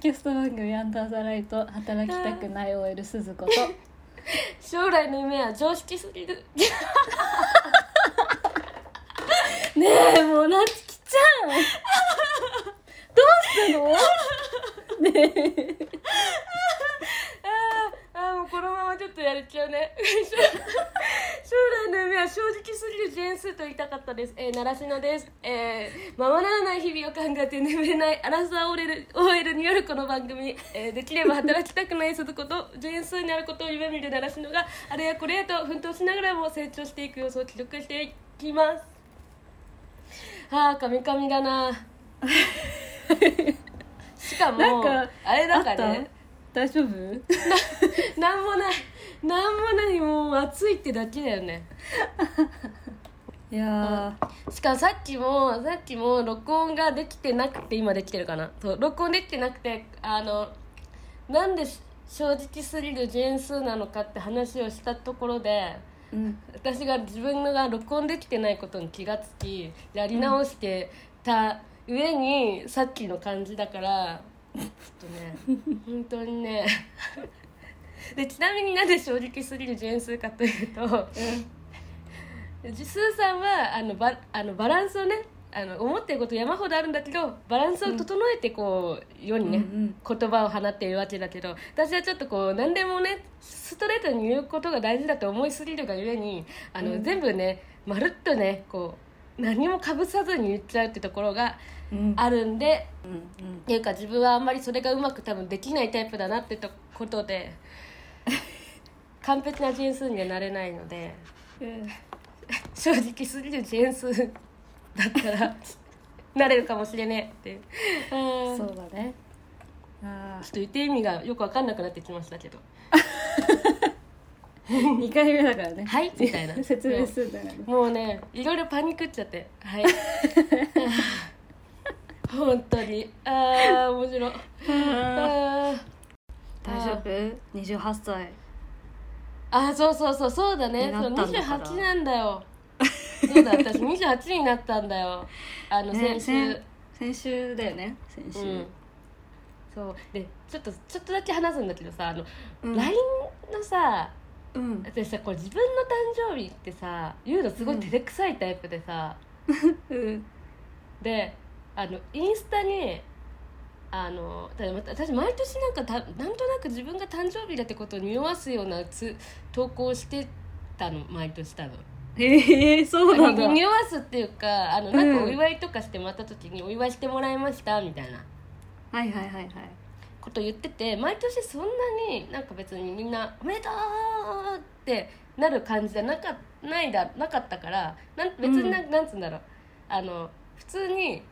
キャスト番組「アンダーザライト」働きたくない OL 鈴子と。将来の夢は常識すぎる。ねえもうなつきちゃんどうしたの？ねえあもうこのままちょっとやれちゃうね。将来の夢は正直すぎるジェーンスーと言いたかったです、えー、習志野です、えー、ままならない日々を考えて眠れないアラサー OL, OL によるこの番組、えー、できれば働きたくない鈴子と。ジェーンスーになることを夢見る習志野があれやこれやと奮闘しながらも成長していく様子を記録していきます。はあカミカミだな。しかもなんかあれだかあった？ね大丈夫？なんもないなんもないもう暑いってだけだよね。いやしかもさっきもさっきも録音ができてなくて今できてるかな。そう録音できてなくてあのなんで正直すぎるジェーンスーなのかって話をしたところでーうん。私が自分のが録音できてないことに気がつきやり直してた上にさっきの感じだからちょっとね本当にね。でちなみになぜ正直すぎるジェーンスーかというとジスーさんはあのバあのバランスをねあの思ってること山ほどあるんだけどバランスを整えてこう世にね、うん言葉を放っているわけだけど私はちょっとこう何でもねストレートに言うことが大事だと思いすぎるがゆえにあの、うん。全部ねまるっとねこう何もかぶさずに言っちゃうってところがうん。あるんで、うんうん。っていうか自分はあんまりそれがうまく多分できないタイプだなってとことで 完璧なジェーンスーにはなれないのでうん。正直すぎるジェーンスーだったらなれるかもしれねえって。そうだね。あちょっと言ってる意味がよく分かんなくなってきましたけど。あ 2回目だからね。はいみたいな。説明するんだからね。もうねいろいろパニックっちゃって。はい。本当に。ああ面白い。あー。大丈夫？28歳。あーそうそうそう。そうだね。になそうったんだから。28なんだよ。そうだ私28になったんだよ。あのね先週、先先週だよね。先週。うん。そう。でちょっとちょっとだけ話すんだけどさあの、うん。LINE のさうん。私さこれ自分の誕生日ってさ言うのすごい照れくさいタイプでさ、うん。であのインスタにあの私毎年なんかたなんとなく自分が誕生日だってことを匂わすようなつ投稿してたの毎年多分。へえそうなんだ。匂わすっていうかあのなんうん。かお祝いとかしてもらった時にお祝いしてもらいましたみたいな。はいはいはいはいこと言ってて毎年そんなになんか別にみんな「おめでとう!」ってなる感じじゃなかないだなかったからなん別にな,、ん、なんつうんだろう。あの普通に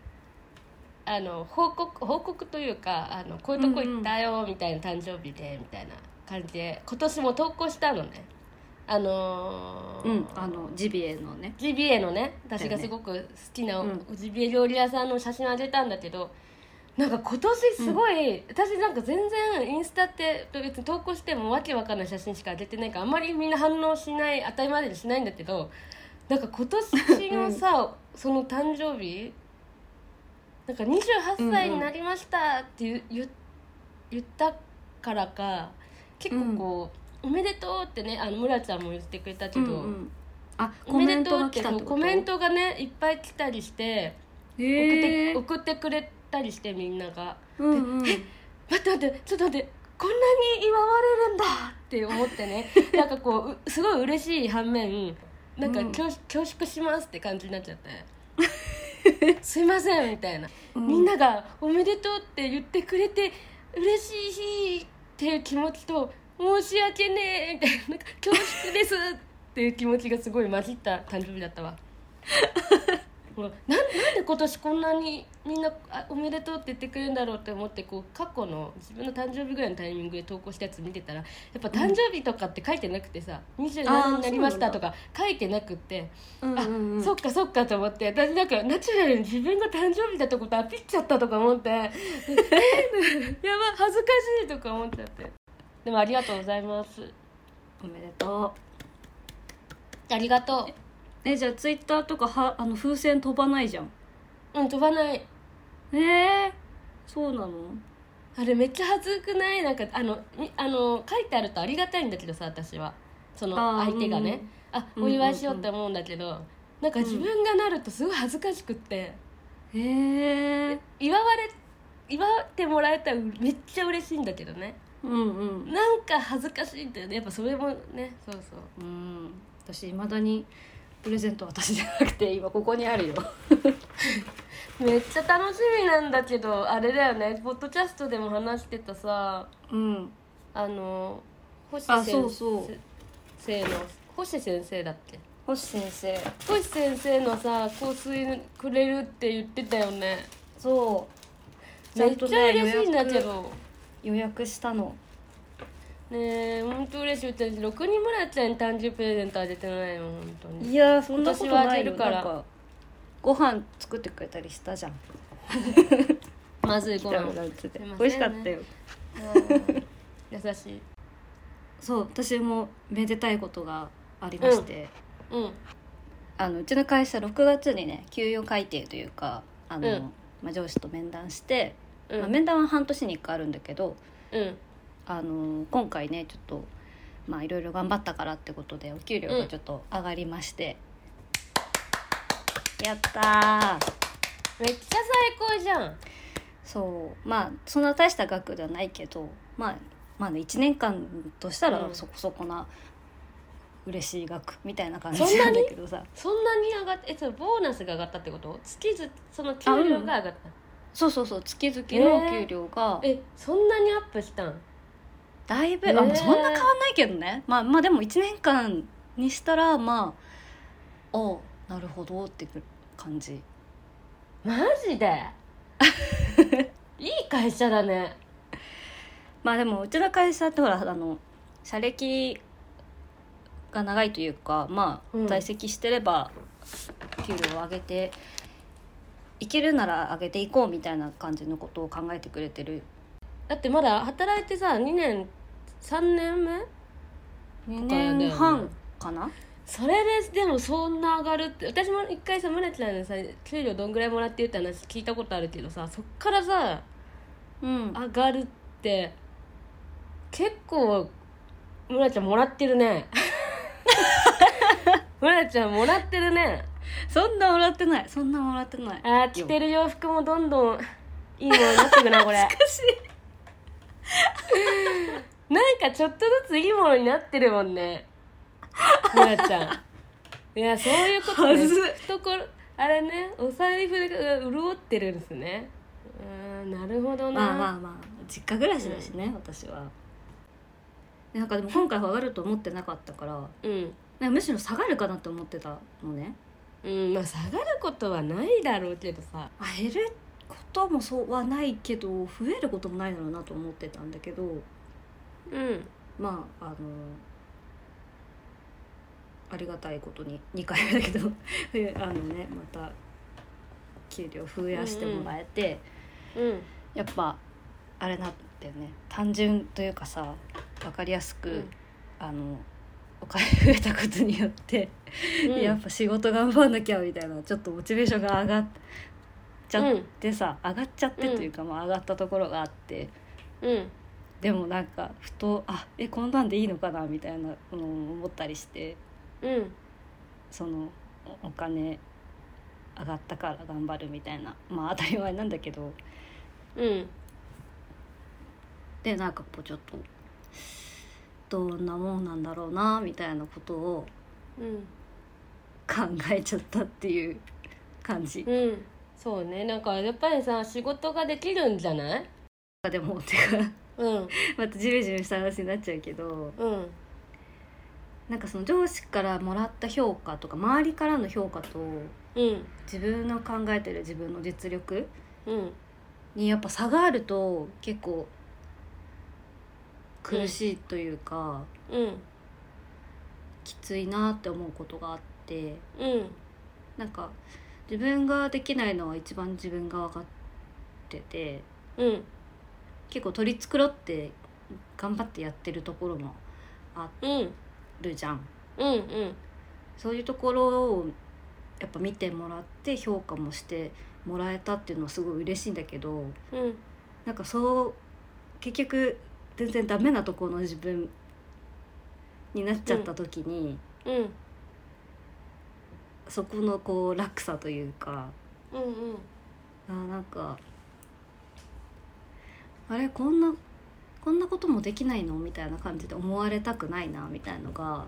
あの報告報告というかあのこういうとこ行ったよみたいな誕生日でみたいな感じで今年も投稿したのね。あのーうんあのジビエのね。ジビエのね私がすごく好きなうん。ジビエ料理屋さんの写真あげたんだけどなんか今年すごい、私なんか全然インスタって別に投稿してもわけわかんない写真しか上げてないからあんまりみんな反応しない当たり前でしないんだけどなんか今年のさ、その誕生日なんか28歳になりましたって言,、言言ったからか結構こう、おめでとうってねあの村ちゃんも言ってくれたけど、うんうん。あおめでコメントと？うってコメントがねいっぱい来たりして送って,、送ってくれたりしてみんなが。うんうん。待って待ってちょっと待ってこんなに祝われるんだって思ってね。なんかこううすごい嬉しい反面なんかうん。恐,、恐縮しますって感じになっちゃって すいませんみたいな、うん。みんなが「おめでとう」って言ってくれて嬉しいっていう気持ちと申し訳ねえみたいな。なんか恐縮ですっていう気持ちがすごい混じった誕生日だったわ もうなんなんで今年こんなにみんなあおめでとうって言ってくれるんだろうって思ってこう過去の自分の誕生日ぐらいのタイミングで投稿したやつ見てたらやっぱ誕生日とかって書いてなくてさ「27になりました」とか書いてなくってうんあ、うんうん。そっかそっかと思って私なんかナチュラルに自分が誕生日だってことアピっちゃったとか思ってえー やば恥ずかしいとか思っちゃって。でもありがとうございます。おめでとありがとうえじゃあツイッターとかはあの風船飛ばないじゃん。うん飛ばない。えー、そうなの？あれめっちゃ恥ずくない？なんかあのみあの書いてあるとありがたいんだけどさ私は。その相手がね。あうんお祝いしようって思うんだけど、なんか自分がなるとすごい恥ずかしくって、へえ祝われ祝ってもらえたらめっちゃ嬉しいんだけどね。うんうん。なんか恥ずかしいんだよね。やっぱそれもねそうそう。うん。私いまだにプレゼント私じゃなくて今ここにあるよ。めっちゃ楽しみなんだけどあれだよね。ポッドキャストでも話してたさ。うん。あの星あ先そうそう。生の。星先生だっけ？星先生。星先生のさ香水くれるって言ってたよね。そう。めっちゃ嬉しいんだけど。予約したのねえ本当嬉しい。私ろくに村ちゃんに誕生日プレゼントあげてないの本当に。いやそんなことないよ。から。かご飯作ってくれたりしたじゃん。まずいご飯。ランチですいませんね。美味しかったようん。優しい。そう私もめでたいことがありまして、うん。あのうちの会社6月にね給与改定というかあの、うん。まあ、上司と面談して、うん。まあ、面談は半年に1回あるんだけどうんあの今回ねちょっとまあいろいろ頑張ったからってことでお給料がちょっと上がりまして、やったー。めっちゃ最高じゃん。そう。まあそんな大した額ではないけどまあまあね1年間としたらうん。そこそこな嬉しい額みたいな感じなんだけどさ。そんなに上がってえそれボーナスが上がったってこと？月々その給料が上がった、そうそうそう。月々のお給料がえそんなにアップしたん？だいぶ、へーあそんな変わんないけどね。まあまあでも1年間にしたらまあおなるほどって感じ。マジで？いい会社だね。まあでもうちの会社ってほらあの社歴が長いというかまあ、うん。在籍してれば給料を上げていけるなら上げていこうみたいな感じのことを考えてくれてる。だってまだ働いてさ2年3年目？2だよね年半かな？それででもそんな上がるって私も一回さ村ちゃんにさ給料どんぐらいもらってるって話聞いたことあるけどさそっからさうん。上がるって結構村ちゃんもらってるね。村ちゃんもらってるね。そんなもらってない。そんなもらってない。あー着てる洋服もどんどんいいものになってくなこれ。懐かしいなんかちょっとずついいものになってるもんね。村ちゃん。いやそういうことねはず懐あれね。お財布が潤ってるんですね。うんなるほどな、まあまあまあ実家暮らしだしね、私は。なんかでも今回は上がると思ってなかったからうん。なんかむしろ下がるかなって思ってたのね。うんまあ下がることはないだろうけどさ。あ減ることもそうはないけど増えることもないだろうなと思ってたんだけどうん。まああのありがたいことに2回目だけど あのねまた給料増やしてもらえて、うんやっぱあれなんだよね。単純というかさ分かりやすく、うん。あのお金増えたことによって、うん。やっぱ仕事頑張んなきゃみたいなちょっとモチベーションが上がっちゃってさ、上がっちゃってというか、まあ、上がったところがあってうんでもなんかふとあえこんなんでいいのかなみたいなのを思ったりして。うん。そのおお金上がったから頑張るみたいな。まあ当たり前なんだけど。うん。でなんかこうちょっとどんなもんなんだろうなみたいなことをうん。考えちゃったっていう感じ。うん。そうね。なんかやっぱりさ仕事ができるんじゃない？でもてかうん。またジメジメした話になっちゃうけどうん。なんかその上司からもらった評価とか周りからの評価とうん。自分の考えてる自分の実力うん。にやっぱ差があると結構苦しいというか、うん。きついなって思うことがあってうん。なんか自分ができないのは一番自分が分かっててうん結構取り繕って頑張ってやってるところもあうんるじゃん。うん。うんそういうところをやっぱ見てもらって評価もしてもらえたっていうのはすごい嬉しいんだけどうん。なんかそう結局全然ダメなところの自分になっちゃった時に、うん。そこのこう落差というかうんうん。あーなんかあれこんなこんなこともできないの？みたいな感じで思われたくないなみたいのが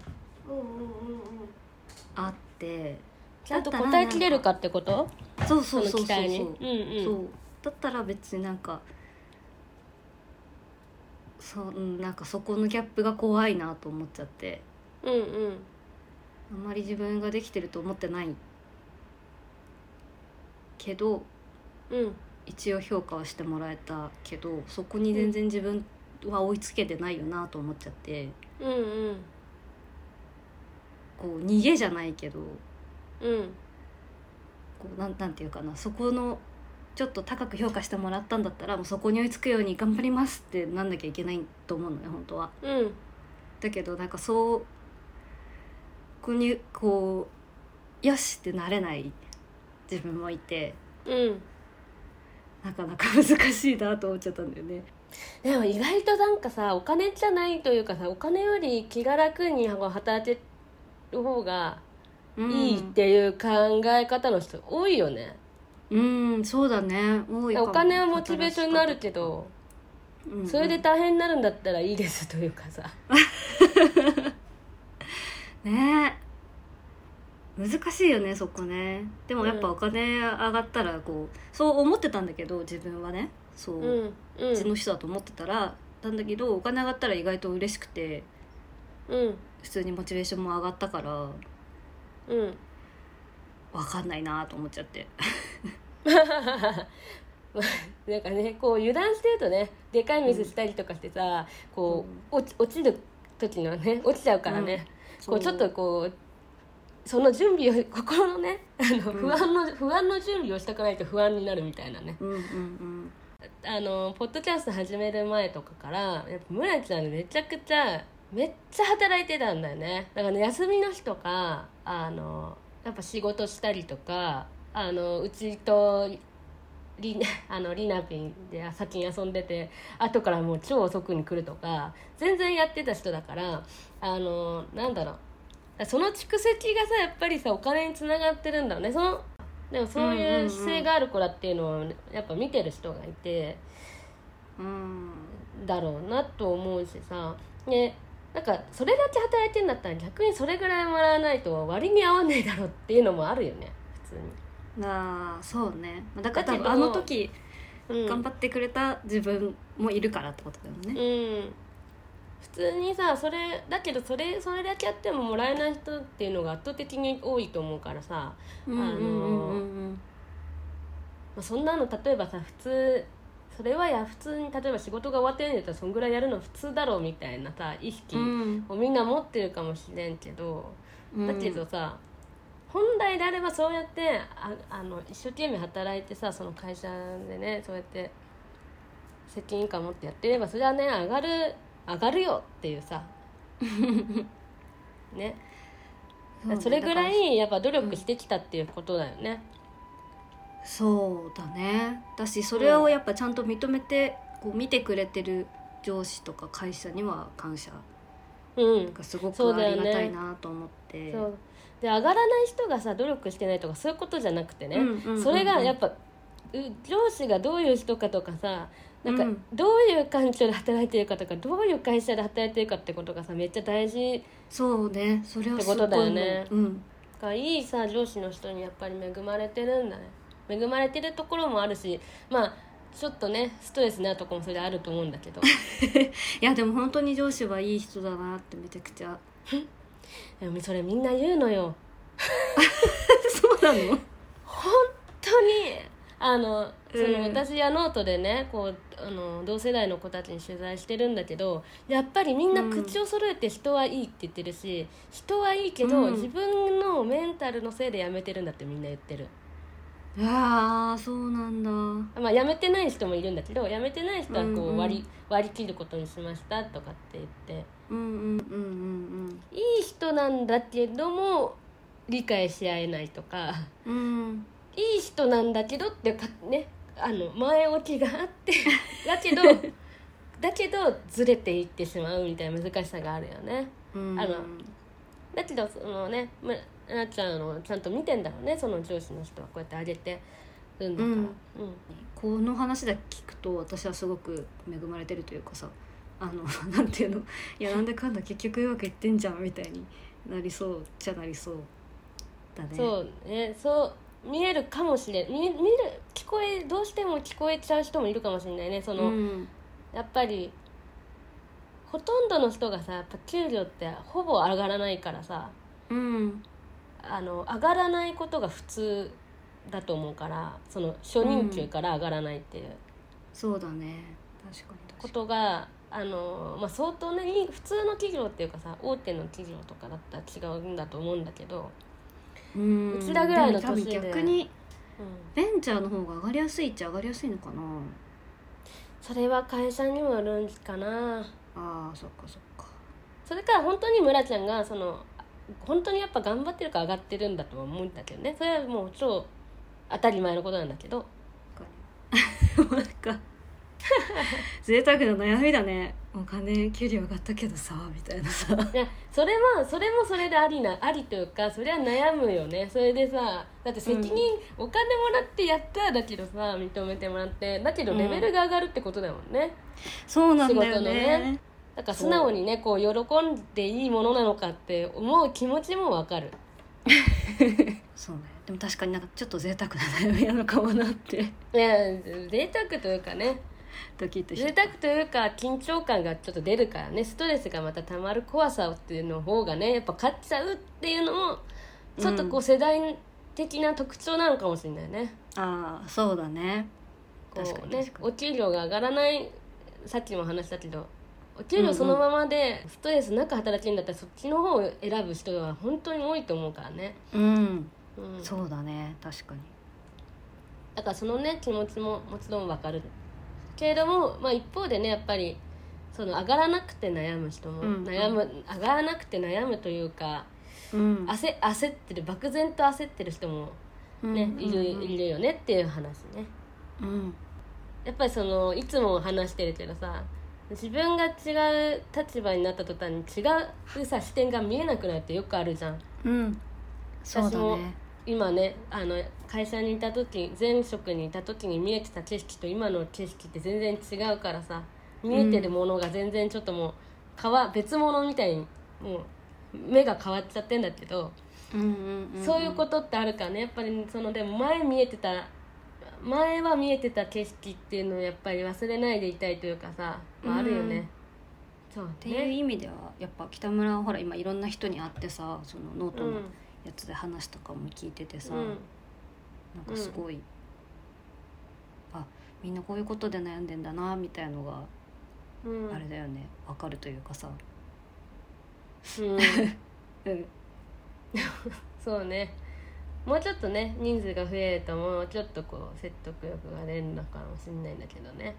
あって。ちゃんと答えきれるかってこと？そうそうそうそうそう。うんうん。そう。だったら別になんかそう、うん、なんかそこのギャップが怖いなと思っちゃって。うんうん。あんまり自分ができてると思ってないけどうん一応評価はしてもらえたけどそこに全然自分は追いつけてないよなと思っちゃって。うんうん。こう逃げじゃないけど。うん。こうなんなんていうかな。そこのちょっと高く評価してもらったんだったらもうそこに追いつくように頑張りますってなんなきゃいけないと思うのね本当は。うん。だけどなんかそうここにこうよしってなれない自分もいて。うんなかなか難しいなと思っちゃったんだよね。でも意外となんかさお金じゃないというかさお金より気が楽に働ける方がいいっていう考え方の人多いよね、うん、うん、そうだね。多いお金はモチベーションになるけど、うんうんそれで大変になるんだったらいいですというかさ。ね。え難しいよねそこね。でもやっぱうんお金上がったらこうそう思ってたんだけど自分はね。そう、ううんうん。ちの人だと思ってたらなんだけどお金上がったら意外と嬉しくてうん。普通にモチベーションも上がったからうん。分かんないなと思っちゃって。なんかねこう油断してるとねでかいミスしたりとかしてさ、こう落ち落ちる時のね落ちちゃうからね、こうちょっとこうその準備を心のねあの不安の、不安の準備をしたくないと不安になるみたいなね。うんうんうん。あのポッドキャスト始める前とかからやっぱ村ちゃんめちゃくちゃめっちゃ働いてたんだよね。だから、ね、休みの日とかあのやっぱ仕事したりとかあのうちとり あのリナピンで先に遊んでて後からもう超遅くに来るとか全然やってた人だからあのなんだろうその蓄積がさやっぱりさお金につながってるんだろうね。そのでもそういう姿勢がある子だっていうのをやっぱ見てる人がいてうん。だろうなと思うしさ。でなんかそれだけ働いてんだったら逆にそれぐらいもらわないと割に合わないだろうっていうのもあるよね。普通ああそうね。だから多分あの時に。うん。頑張ってくれた自分もいるからってことだよね。うん普通にさそれだけどそれそれだけやってももらえない人っていうのが圧倒的に多いと思うからさ、そんなの例えばさ普通それはや普通に例えば仕事が終わってるんだったらそんぐらいやるの普通だろうみたいなさ意識うん。をみんな持ってるかもしれんけど、うん。だけどさ本来であればそうやってああの一生懸命働いてさその会社でねそうやって責任感持ってやってればそれはね上がる上がるよっていうさ。ね。うね。それぐらいやっぱ努力してきたっていうことだよね。そうだね。だしそれをやっぱちゃんと認めてこう見てくれてる上司とか会社には感謝。うん、がすごくそうありがたいなと思って。そう。で上がらない人がさ努力してないとかそういうことじゃなくてね、うんうんうんうん。それがやっぱう上司がどういう人かとかさなんかうん。どういう環境で働いてるかとかどういう会社で働いてるかってことがさめっちゃ大事そうね。それはすごいってことだよね。思う。うん。がいいさ上司の人にやっぱり恵まれてるんだね。恵まれてるところもあるしまあちょっとねストレスなとこもそれあると思うんだけど。いやでも本当に上司はいい人だなってめちゃくちゃ。でもそれみんな言うのよ。そうなの？本当に。あのその、うん。私はノートでねこうあの同世代の子たちに取材してるんだけどやっぱりみんな口を揃えて人はいいって言ってるし、人はいいけど、うん。自分のメンタルのせいで辞めてるんだってみんな言ってる、ああそうなんだ。まあ、辞めてない人もいるんだけど辞めてない人はこうんううん。割り,、切ることにしましたとかって言って。うんうんうんうん。いい人なんだけども理解し合えないとかうん。いい人なんだけどってかねあの前置きがあって だけどだけどずれていってしまうみたいな難しさがあるよね。うん。あのだけどそのねむなっちゃんのちゃんと見てんだろうねその上司の人はこうやってあげてるんだか。ら、うん。うん。この話だけ聞くと私はすごく恵まれてるというかさあの なんていうの？いやなんでかんだ結局うまくいってんじゃんみたいになりそうじゃなりそうだね。そうねそう見えるかもしれん。見見る聞こえどうしても聞こえちゃう人もいるかもしれないね。その、んやっぱりほとんどの人がさやっぱ給料ってほぼ上がらないからさうん。あの上がらないことが普通だと思うからその初任給から上がらないっていう。そうだね。確かにことが、あのまあ、相当ね普通の企業っていうかさ大手の企業とかだったら違うんだと思うんだけど、にうん。うちらぐらいので。も多分年で逆にうん、ベンチャーの方が上がりやすいっちゃ上がりやすいのかな。それは会社にもよるんかな。あーそっかそっか。それから本当に村ちゃんがその本当にやっぱ頑張ってるから上がってるんだとは思うんだけどね。それはもう超当たり前のことなんだけど。なんか 贅沢な悩みだね。お金給料上がったけどさみたいなさ。いやそれはそれもそれでありなありというかそれは悩むよね。それでさだって責任、お金もらってやっただけどさ認めてもらってだけどレベルが上がるってことだもんね、そうなんだよね。ね。だから素直にねこう喜んでいいものなのかって思う気持ちもわかる。そうね。でも確かになんかちょっと贅沢な悩みなのかもなって。いや贅沢というかねドキッとし贅て沢というか緊張感がちょっと出るからね。ストレスがまたたまる怖さっていうの方がねやっぱ勝っちゃうっていうのもちょっとこう世代的な特徴なのかもしれないね、ああそうだね。こ確かに。お給料が上がらないさっきも話したけどお給料そのままでストレスなく働けるんだったらそっちの方を選ぶ人は本当に多いと思うからね、うん。うん、そうだね確かに。だからそのね気持ちももちろんわかるけれども、まあ、一方でねやっぱりその上がらなくて悩む人も、うん悩む上がらなくて悩むというかうん。焦焦ってる漠然と焦ってる人もね、うんいるいるよねっていう話ね。うん。やっぱりそのいつも話してるけどさ自分が違う立場になった途端に違うさ視点が見えなくなるってよくあるじゃん。うん。そうだね今ねあの会社にいた時前職にいた時に見えてた景色と今の景色って全然違うからさ見えてるものが全然ちょっともう変わ別物みたいにもう目が変わっちゃってんだけど、うんうんんそういうことってあるからねやっぱりそのでも前見えてた前は見えてた景色っていうのをやっぱり忘れないでいたいというかさ、まあ、あるよね、そうっていうね意味ではやっぱ北村はほら今いろんな人に会ってさそのノートの。うんやつで話とかも聞いててさ、うん。なんかすごい、あみんなこういうことで悩んでんだなみたいのがうん。あれだよね。わかるというかさ、うん。うん、そうね。もうちょっとね人数が増えるともうちょっとこう説得力が出るのかもしれないんだけどね、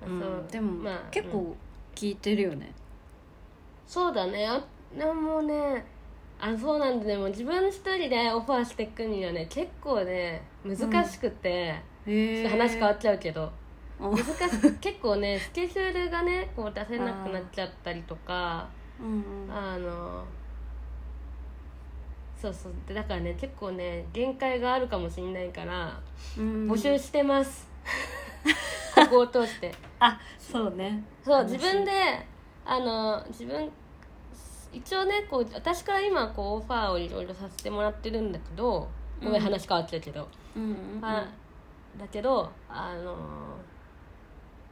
まあそう。でも、まあうん。結構聞いてるよね、そうだね。あでもねあそうなんだ。ねもう自分一人でオファーしていくにはね。結構ね難しくて、ちょへっと話変わっちゃうけど。うん難し結構ねスケジュールがねこう出せなくなっちゃったりとか。うんうん。あのそうそう。でだからね結構ね限界があるかもしれないからうん。募集してます、ここを通して。あそうね。そう話自分であの自分一応ねこう私から今こうオファーをいろいろさせてもらってるんだけどごめうんん話変わっちゃうけど、うんうんうん。あだけどあの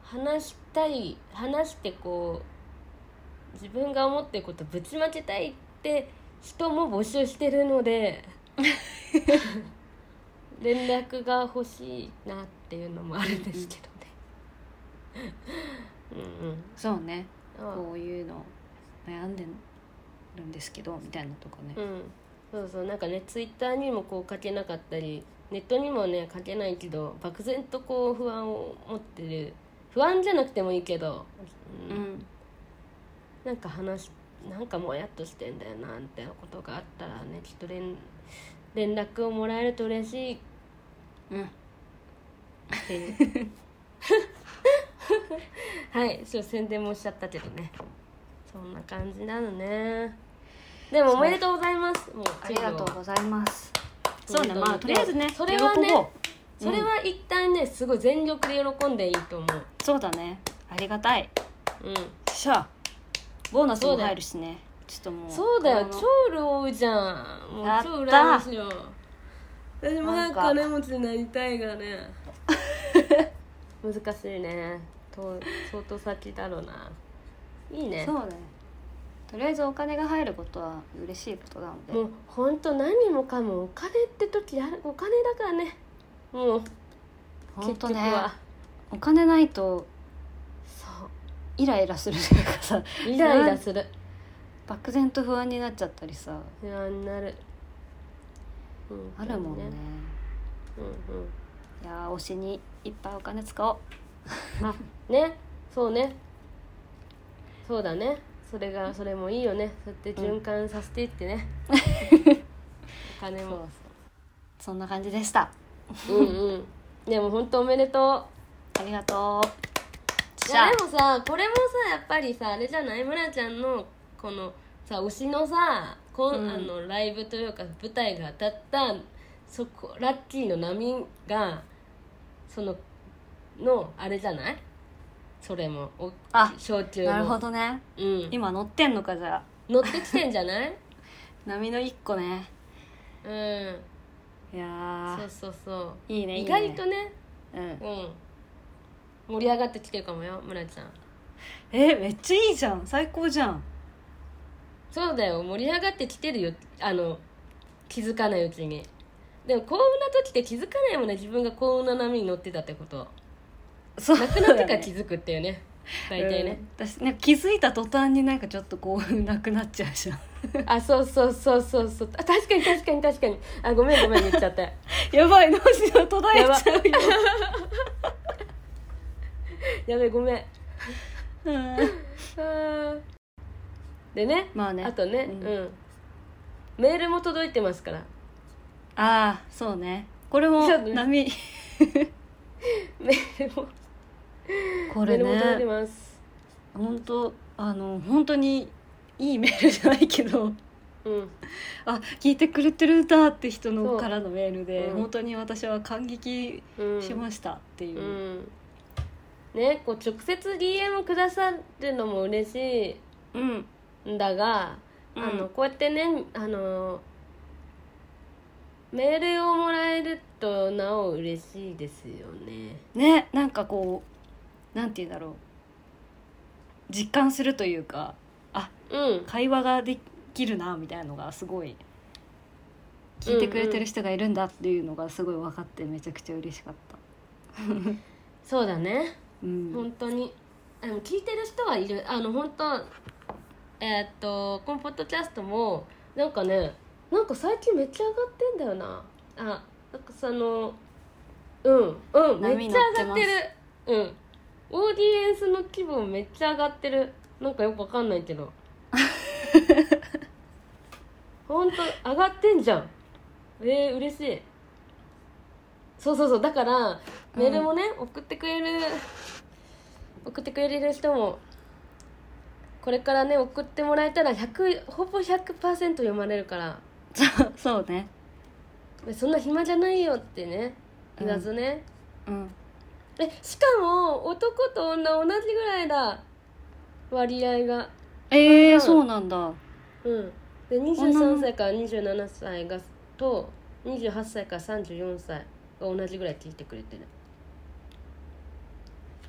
話したい話してこう自分が思ってることぶちまけたいって人も募集してるので 連絡が欲しいなっていうのもあるんですけどね。うん。うんそうね。あこういうの悩んでるんですけどみたいなとかね、うん、そうそう。なんかねツイッターにもこう書けなかったりネットにもね書けないけど漠然とこう不安を持ってる。不安じゃなくてもいいけど、うん。うん。なんか話しなんかもやっとしてんだよなんてことがあったらねきっと連連絡をもらえると嬉しい。っう。ん はいそう宣伝もしちゃったけどねそんな感じなのね。でもおめでとうございます。もうありがとうございます。そうね。まあとりあえずねそれはねそれは一旦ねすごい全力で喜んでいいと思う。そうだね。ありがたい。うん。しゃあボーナスも入るしね。ちょっともうそうだよ。超潤うじゃん。もう超羨ましいよ私もなか。なんんか金持ちになりたいがね。難しいね。と相当先だろうないいね。そうね。とりあえずお金が入ることは嬉しいことなので。もうほんと何もかもお金って時あるお金だからね。もう本当ね。お金ないとそイライラするというかさ。うイライラする。漠然と不安になっちゃったりさ。不安になる、うんあるもんね。うんうん。いやー推しにいっぱいお金使おう。あね。そうねそうだね。それがそれもいいよね。そうやって循環させていってね、お金も。そんな感じでした。うんうん。でも本当おめでとありがとう。ういやでもさこれもさやっぱりさあれじゃない？村ちゃんのこのさ推しのさこん、うん。あのライブというか舞台が当たったそこラッキーの波がそののあれじゃない？それもおあ焼酎もなるほどね。うん、今乗ってんのかじゃあ。乗ってきてんじゃない？波の一個ね。うん。いやー。そうそうそう。いいね意ね。外とね。うん。うん。盛り上がってきてるかもよ村ちゃん。えめっちゃいいじゃん。最高じゃん。そうだよ。盛り上がってきてるよ。あの気づかないうちに。でも幸運な時って気づかないもんね。自分が幸運な波に乗ってたってことそうなくなってから気づくっていうね。大体ね、うん私ね気づいた途端になんかちょっとこうなくなっちゃうじゃん。あそうそうそうそうそう。あ確かに確かに確かに。あごめんごめん言っちゃった。やばい脳死が途絶えちゃうよ。やべごめん。でねまあね。あとね、ううん。んメールも届いてますから。ああそうね。これも波。メールも これね。本当あの本当にいいメールじゃないけど。うん。あ聞いてくれてるんだって人のからのメールで、うん。本当に私は感激うん。しましたっていう。う、ん。ねこう直接 DM くださるのも嬉しうんいん。だが、うん。あのこうやってねあのメールをもらえるとなお嬉しいですよね。ねなんかこうなんて言うんだろう。実感するというかあうん。会話ができるなみたいなのがすごい聞いてくれてる人がいるんだっていうのがすごい分かってめちゃくちゃ嬉しかった。そうだね。うん。本当に。あの聞いてる人はいる。あの本当えーっとこのポッドキャストもなんかねなんか最近めっちゃ上がってんだよな。あなんかそのうんうんめ波っちゃ上が乗ってってる。うんオーディエンスの規模めっちゃ上がってる。なんかよくわかんないけど。本当上がってんじゃん。えー、嬉しい。そうそうそう。だからメールもね、送ってくれる送ってくれる人もこれからね送ってもらえたら100ほぼ100%読まれるから。そうそうね。そんな暇じゃないよってね言わずね、うんえしかも男と女同じぐらいだ割合が。えー、うん。そうなんだ。うん。で23歳から27歳がと28歳から34歳が同じぐらい聞いてくれてる。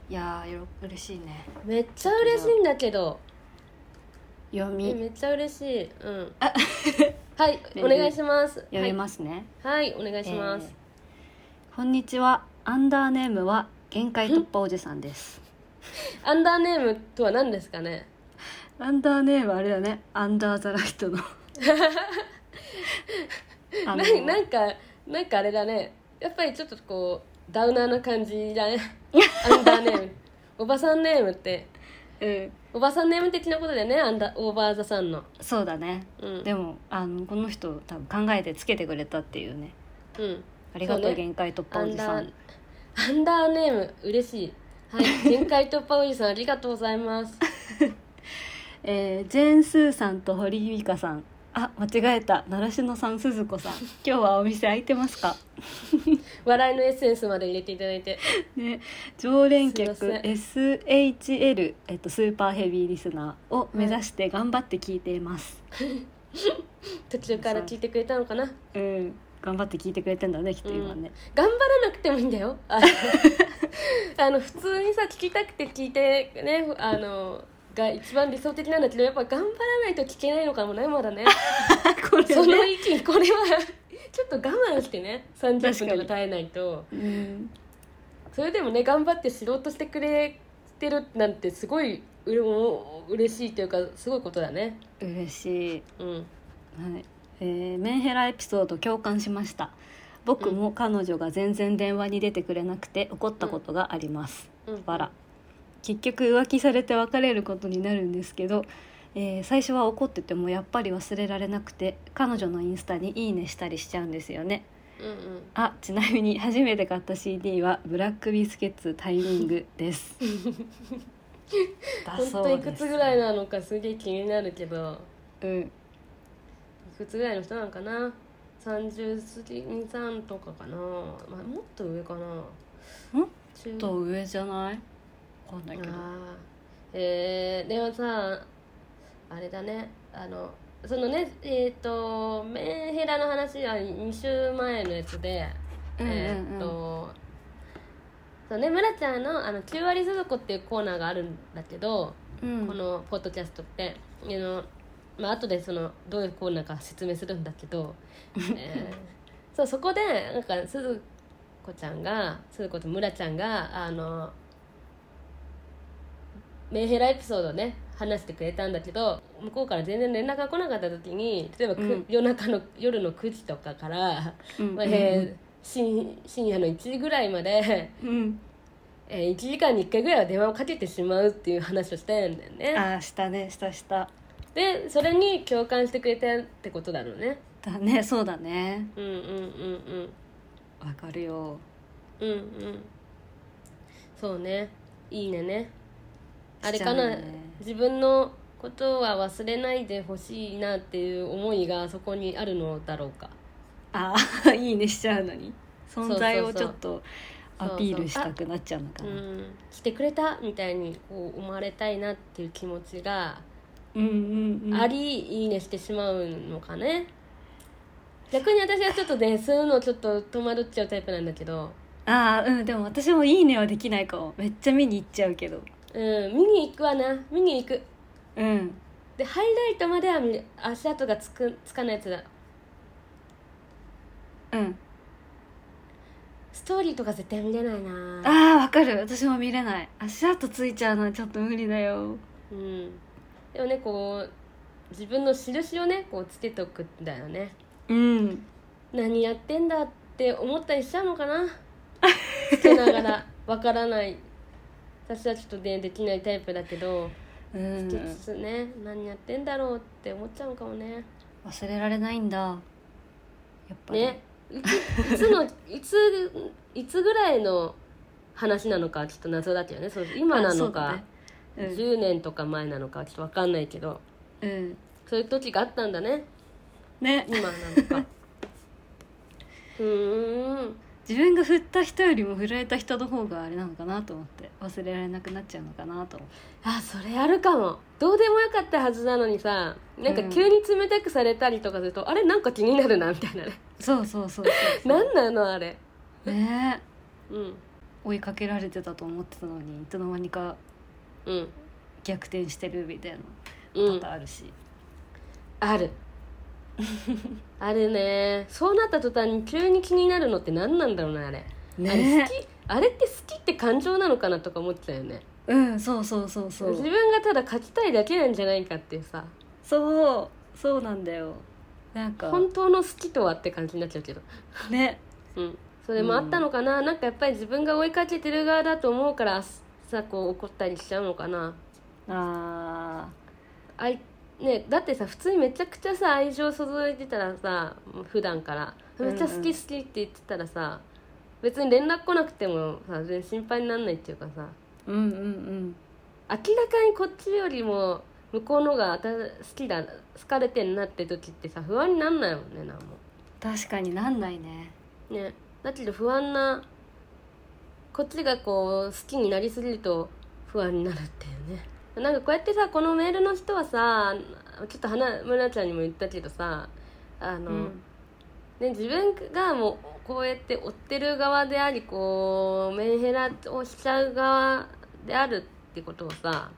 いやーよろ嬉しいね。めっちゃ嬉しいんだけど。読み。えめっちゃ嬉しい。うん。はい お願いします。読みますね、はい、はい、お願いします、えー。こんにちは。アンダーネームは限界突破おじさんです。アンダーネームとは何ですかね？アンダーネームあれだね。アンダーザライトの。ななんかなんかあれだね。やっぱりちょっとこうダウナーな感じだね アンダーネーム。おばさんネームって。うん。おばさんネーム的なことでね？アンダオーバーザさんの。そうだね。うん。でもあのこの人多分考えてつけてくれたっていうね。うん。ありがとそううね。限界突破おじさんアンダーネーム嬉しい。はい。限界突破おじさんありがとうございます。えージェーン・スーさんと堀井美香さん。あ間違えた。習志野さん鈴子さん。今日はお店開いてますか？笑いのエッセンスまで入れていただいて。ね、常連客 SHL、えっと、スーパーヘビーリスナーを目指して頑張って聞いています、途中から聞いてくれたのかな？うん頑張って聞いてくれてんだねきっと今ね、頑張らなくてもいいんだよ。あの 普通にさ聞きたくて聞いてねあのが一番理想的なんだけどやっぱ頑張らないと聞けないのかもねまだね。これね。その域これはちょっと我慢してね30分とか耐えないと。うん。それでもね頑張って知ろうとしてくれてるなんてすごいうれも嬉しいというかすごいことだね。嬉しい、うん。はいえーメンヘラエピソード共感しました。僕も彼女が全然電話に出てくれなくて怒ったことがあります、うん。わら結局浮気されて別れることになるんですけど、えー最初は怒っててもやっぱり忘れられなくて彼女のインスタに「いいね」したりしちゃうんですよね。うんうん。あちなみに初めて買った CD はブラックビスケッツタイミングです。だ本そうです。当いくつぐらいなのかすげえ気になるけど。うん。いくつぐらいの人なのかな？30過ぎ23とかかな、まあ、もっと上かな。もっ中と上じゃない？わかんないけど。えー、でもさあれだね。あのそのねえっ、とメンヘラの話は2週前のやつで、うんうんうん。えっ、とそうね村ちゃんのあの9割鈴子っていうコーナーがあるんだけど、うん。このポッドキャストって。あのまあ後でそのどういうコーナーか説明するんだけど、えーそうそこでなんか鈴子ちゃんが鈴子と村ちゃんがあのメンヘラエピソードをね話してくれたんだけど向こうから全然連絡が来なかった時に例えばく、うん。夜中の夜の9時とかから、うん。まあえー深深夜の1時ぐらいまで、うん。えー1時間に1回ぐらいは電話をかけてしまうっていう話をしてんだよね。ああしたねしたしたでそれに共感してくれたってことだろうね。だねそうだね。うんうんうんわかるよ。うんうん。うんそうね。いいねね。あれかな、ね自分のことは忘れないでほしいなっていう思いがそこにあるのだろうか。ああ いいねしちゃうのに。存在をちょっとアピールしたくなっちゃうのかうなん。来てくれたみたいにこう思われたいなっていう気持ちがうんうんうん。あり、いいねしてしまうのかね。逆に私はちょっとねそういうのちょっと戸惑っちゃうタイプなんだけど。ああうんでも私も「いいね」はできないかも。めっちゃ見に行っちゃうけど。うん見に行くわな。見に行く。うん。でハイライトまでは見る。足跡がつくつかないやつだ。うん。ストーリーとか絶対見れないな。ああわかる。私も見れない。足跡ついちゃうのはちょっと無理だよ。うんでもねこう自分の印をねこうつけておくんだよね。うん。何やってんだって思ったりしちゃうのかな？つけながら。わからない。私はちょっとねできないタイプだけどうん。つけつつね何やってんだろうって思っちゃうかもね。忘れられないんだ。やっぱり。ね。いついつの いついつぐらいの話なのかちょっと謎だけどね。そう今なのか、うだね10年とか前なのかちょっと分かんないけど。うん、うん、そういう時があったんだね。ね。今なのか。うーん。自分が振った人よりも振られた人の方があれなのかなと思って。忘れられなくなっちゃうのかなと思って。あそれあるかも。どうでもよかったはずなのにさなんか急に冷たくされたりとかすると、あれなんか気になるなみたいなね。そうそうそうそうそう。何なのあれ。ね。うん。追いかけられてたと思ってたのにいつの間にかうん。逆転してるみたいなうん。パターンあるし、ある。あるね。そうなった途端に急に気になるのって何なんだろうなあれ、あれね好き？あれって好きって感情なのかなとか思ってたよね。うんそうそうそうそう。自分がただ書きたいだけなんじゃないかっていうさ。そうそうなんだよ。なんか。本当の好きとはって感じになっちゃうけど。ね。うん。それもあったのかな、なんかやっぱり自分が追いかけてる側だと思うからさこう怒ったりしちゃうのかな。ああいねだってさ普通にめちゃくちゃさ愛情注いでたらさ普段から。めっちゃ好き好きって言ってたらさ、別に連絡来なくてもさ全然心配にならないっていうかさ。ーうんうんうん。明らかにこっちよりも向こうのが好きだ好かれてんなって時ってさ不安になんないもんねなんも。確かになんないね。ね。だけど不安なこっちがこう好きになりすぎると不安になるっていうね。なんかこうやってさこのメールの人はさちょっと花村ちゃんにも言ったけどさあの、うん。ね、自分がもうこうやって追ってる側でありこうメンヘラをしちゃう側であるってことをさ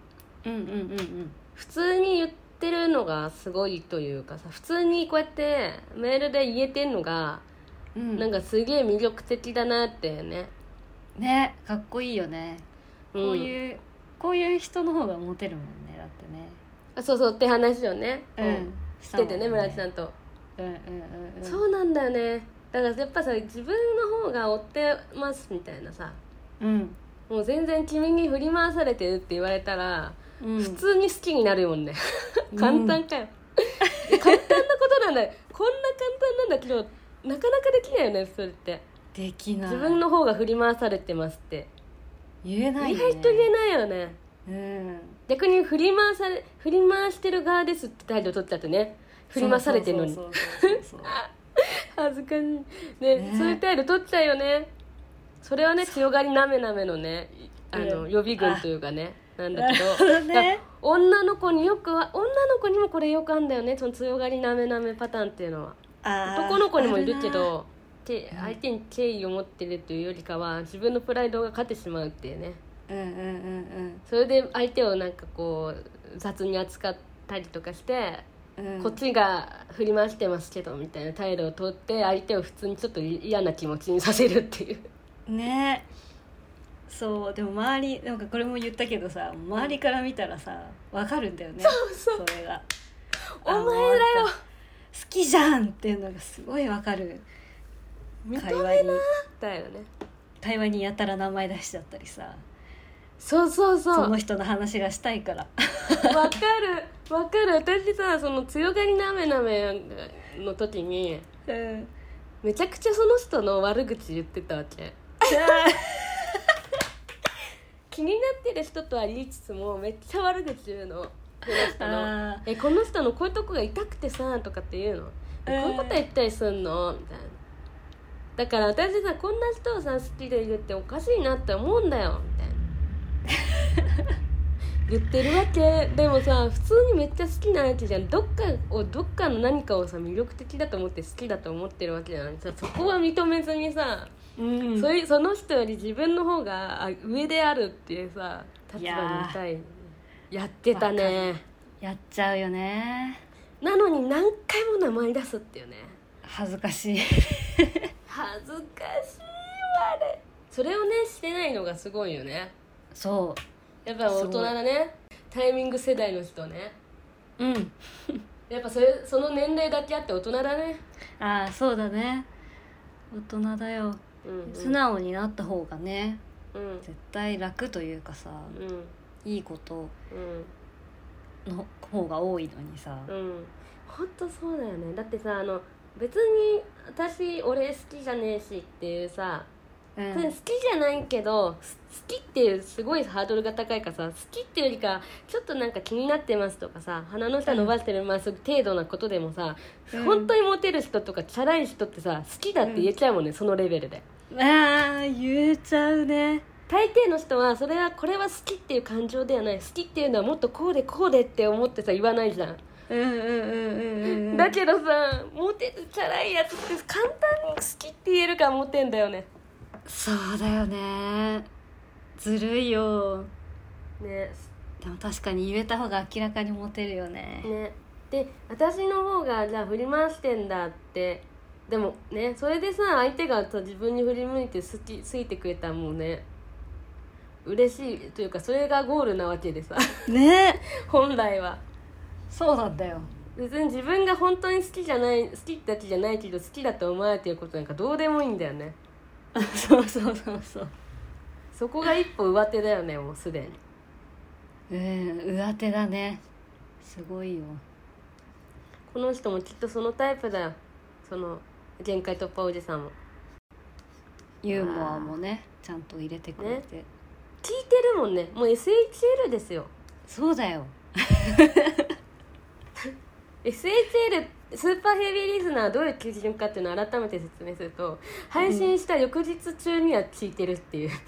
うんうん普通に言ってるのがすごいというかさ普通にこうやってメールで言えてんのが、うん。なんかすげえ魅力的だなってね、ねかっこいいよね、うん。こういうこういう人の方がモテるもんねだってね。あそうそうって話をね、うん。しててね村地んさんと、うんうんうんうん。そうなんだよね。だからやっぱさ自分の方が追ってますみたいなさ。うん。もう全然君に振り回されてるって言われたら、うん。普通に好きになるもんね。うん。簡単かよ、簡単なことなんだよ。こんな簡単なんだけどなかなかできないよねそれってできな。い自分の方が振り回されてますって。言えないね。外と言えないよね。うん。逆に振り回され振り回してる側ですって態度取っちゃってね。振り回されてるのに。恥ずかしい。ねね。そういう態度取っちゃうよね。それはね強がりなめなめのねあのうん予備軍というかねなんだけど。ね。女の子によくは女の子にもこれよくあんだよねその強がりなめなめパターンっていうのは。男の子にもいるけあど相手に敬意を持ってるというよりかは自分のプライドが勝ってしまうっていうね。るなうんうんうん。それで相手をなんかこう雑に扱ったりとかして、うん。うんこっちが振り回してますけどみたいな態度をとって相手を普通にちょっと嫌な気持ちにさせるっていう。ね。そうでも周りなんかこれも言ったけどさ周りから見たらさわかるんだよね。そうそれが。お前だよ。好きじゃんっていうのがすごいわかる。認会話にだよね。会話にやたら名前出しちゃったりさ。そうそうそう。その人の話がしたいから。わかる。わかる。私さその強がりなめなめの時にうん。めちゃくちゃその人の悪口言ってたわけ。気になってる人とは言いつつもめっちゃ悪口言うの。この人の。あ「えこの人のこういうとこが痛くてさ」とかって言うの「えこういうこと言ったりすんの?」みたいなだから私さこんな人をさ好きでいるっておかしいなって思うんだよみたいな。言ってるわけ。でもさ普通にめっちゃ好きな相手じゃん。どっかをどっかの何かをさ魅力的だと思って好きだと思ってるわけじゃない。さそこは認めずにさ、うん。そいその人より自分の方があ上であるっていうさ立場にいたい。やってたね。やっちゃうよね。なのに何回も名前出すっていうね。恥ずかしい恥ずかしいわあれ。それをねしてないのがすごいよね。そやっぱ大人だね。タイミング世代の人ね。ううん。やっぱそれその年齢だけあって大人だね。ああそうだね。大人だよ。うんうん。素直になった方がねうん。絶対楽というかさうん。いいことうん。の方が多いのにさ。うん。本当そうだよね。だってさあの別に私俺好きじゃねえしっていうさ、うん。好きじゃないけどす好きっていうすごいハードルが高いからさ好きっていうよりかちょっとなんか気になってますとかさ鼻の下伸ばしてる、まあそういう程度なことでもさ、うん。本当にモテる人とかチャラい人ってさ好きだって言えちゃうもんね、そのレベルで。ああ言えちゃうね。大抵の人はそれはこれは好きっていう感情ではない。好きっていうのはもっとこうでこうでって思ってさ言わないじゃんうんうんうんうんうんだけどさモテるチャラいやつって簡単に好きって言えるからモテんだよね。そうだよね。ずるいよ。ね。でも確かに言えた方が明らかにモテるよね。ね。で私の方がじゃあ振り回してんだって。でもねそれでさ相手がさ自分に振り向いて好き好いてくれたらもうね嬉しいというかそれがゴールなわけでさ。ね。本来はそうなんだよ。別に自分が本当に好きじゃない好きだけじゃないけど好きだと思われてることなんかどうでもいいんだよね。そうそうそう。そうそこが一歩上手だよねもうすでに。うん上手だね。すごいよ。この人もきっとそのタイプだよ。その限界突破おじさんも。ユーモアもねちゃんと入れてくれて、聞いてるもんね。もう SHL ですよ。そうだよ SHL スーパーヘビーリスナーはどういう基準かっていうのを改めて説明すると配信した翌日中には聞いてるっていう。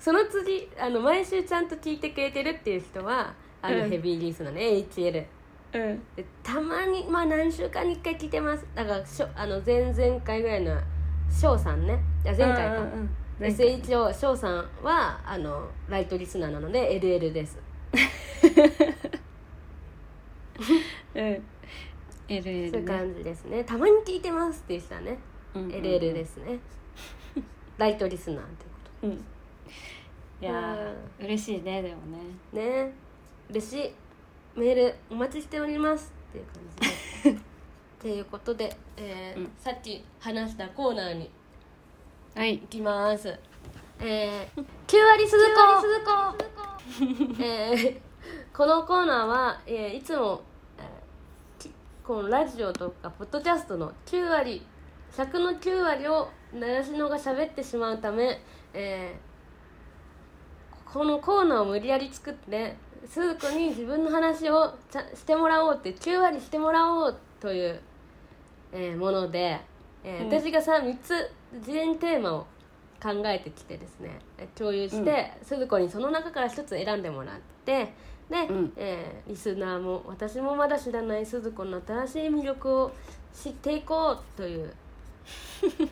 その次あの毎週ちゃんと聞いてくれてるっていう人はあのうん。ヘビーリスナーね、HL うん。でたまにまあ何週間に1回聞いてます。だからしょあの前々回ぐらいの翔さんね。いや前回か、うん SHO 翔さんはあのライトリスナーなので LL です うん。LL そういうね感じですね。たまに聞いてますっていう人はね、うんうんうん。LL ですね。ライトリスナーってこうん。いやー嬉しいねでもね。とね。嬉しい。メールお待ちしておりますっていう感じで。っていうことで、えーうん。さっき話したコーナーにはい。行きます。えー、9割鈴子。えーこのコーナーは、えーいつも、このラジオとかポッドキャストの9割100の9割を習志野が喋ってしまうため、えーこのコーナーを無理やり作って鈴子に自分の話をちゃしてもらおうって9割してもらおうという、えーもので、えーうん。私がさ3つ事前にテーマを考えてきてですねえー共有して、鈴子にその中から1つ選んでもらってで、うん。えーリスナーも私もまだ知らない鈴子の新しい魅力を知っていこうという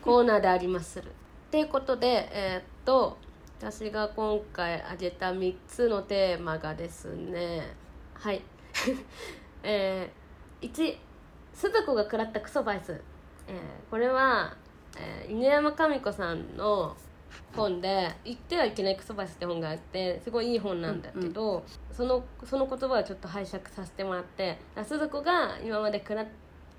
コーナーであります。る。ということで、えーっと私が今回挙げた3つのテーマがですねはい。えー、1鈴子が食らったクソバイス、えーこれは、えー犬山紙子さんの本で「言ってはいけないクソバイス」って本があってすごいいい本なんだけど、そのその言葉をちょっと拝借させてもらってあ鈴子が今まで食らっ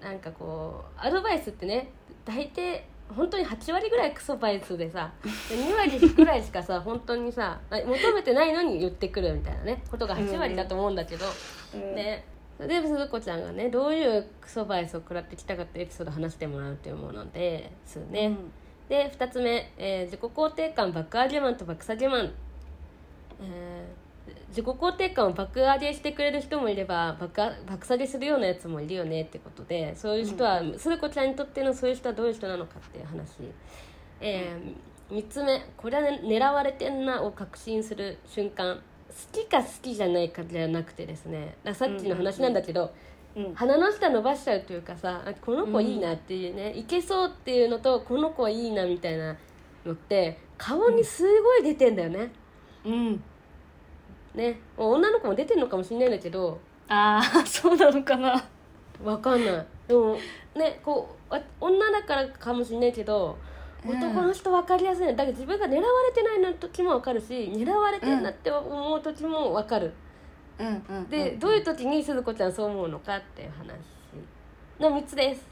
なんかこうアドバイスってね大抵本当に8割ぐらいクソバイスでさで2割ぐらいしかさ 本当にさあ求めてないのに言ってくるみたいなねことが8割だと思うんだけど、でそれで鈴子ちゃんがねどういうクソバイスを食らってきたかってエピソード話してもらうというものですね。で2つ目、えー自己肯定感爆上げマンと爆下げマン、えー自己肯定感を爆上げしてくれる人もいれば爆あ爆下げするようなやつもいるよねってことでそういう人は、鈴子ちゃんにとってのそういう人はどういう人なのかっていう話、え3つ目これは、ね、狙われてんなを確信する瞬間。好きか好きじゃないかじゃなくてですねさっきの話なんだけど、うん鼻の下伸ばしちゃうというかさあこの子いいなっていうね、いけそうっていうのとこの子はいいなみたいなのって顔にすごい出てんだよね。うん。ね。女の子も出てるのかもしれないんだけど。ああそうなのかな。わかんない。でもねこうあ女だからかもしれないけどうん。男の人分かりやすい。だけど自分が狙われてないの時も分かるし狙われてんなって思う時も分かる、うんうんで、どういう時に鈴子ちゃんそう思うのかっていう話の3つです。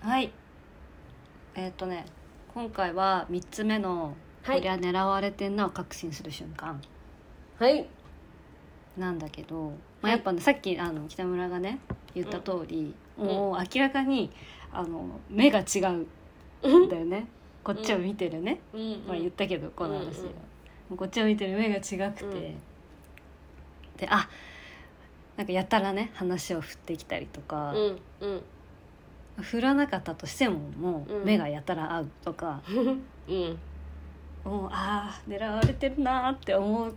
はい。えっ、とね今回は3つ目の「はい。こりゃ狙われてんな」を確信する瞬間。はい。なんだけど、まあ、はいやっぱねさっきあの北村がね言った通り、うん。もう明らかにあの目が違うんだよね。こっちを見てるね、うん。うん。まあ言ったけどこの話は、うんうんこっちを見てる目が違くて、うんであなんかやたらね話を振ってきたりとか、うんうん。振らなかったとしてももううん。目がやたら合うとか、うん。もうああ狙われてるなーって思う、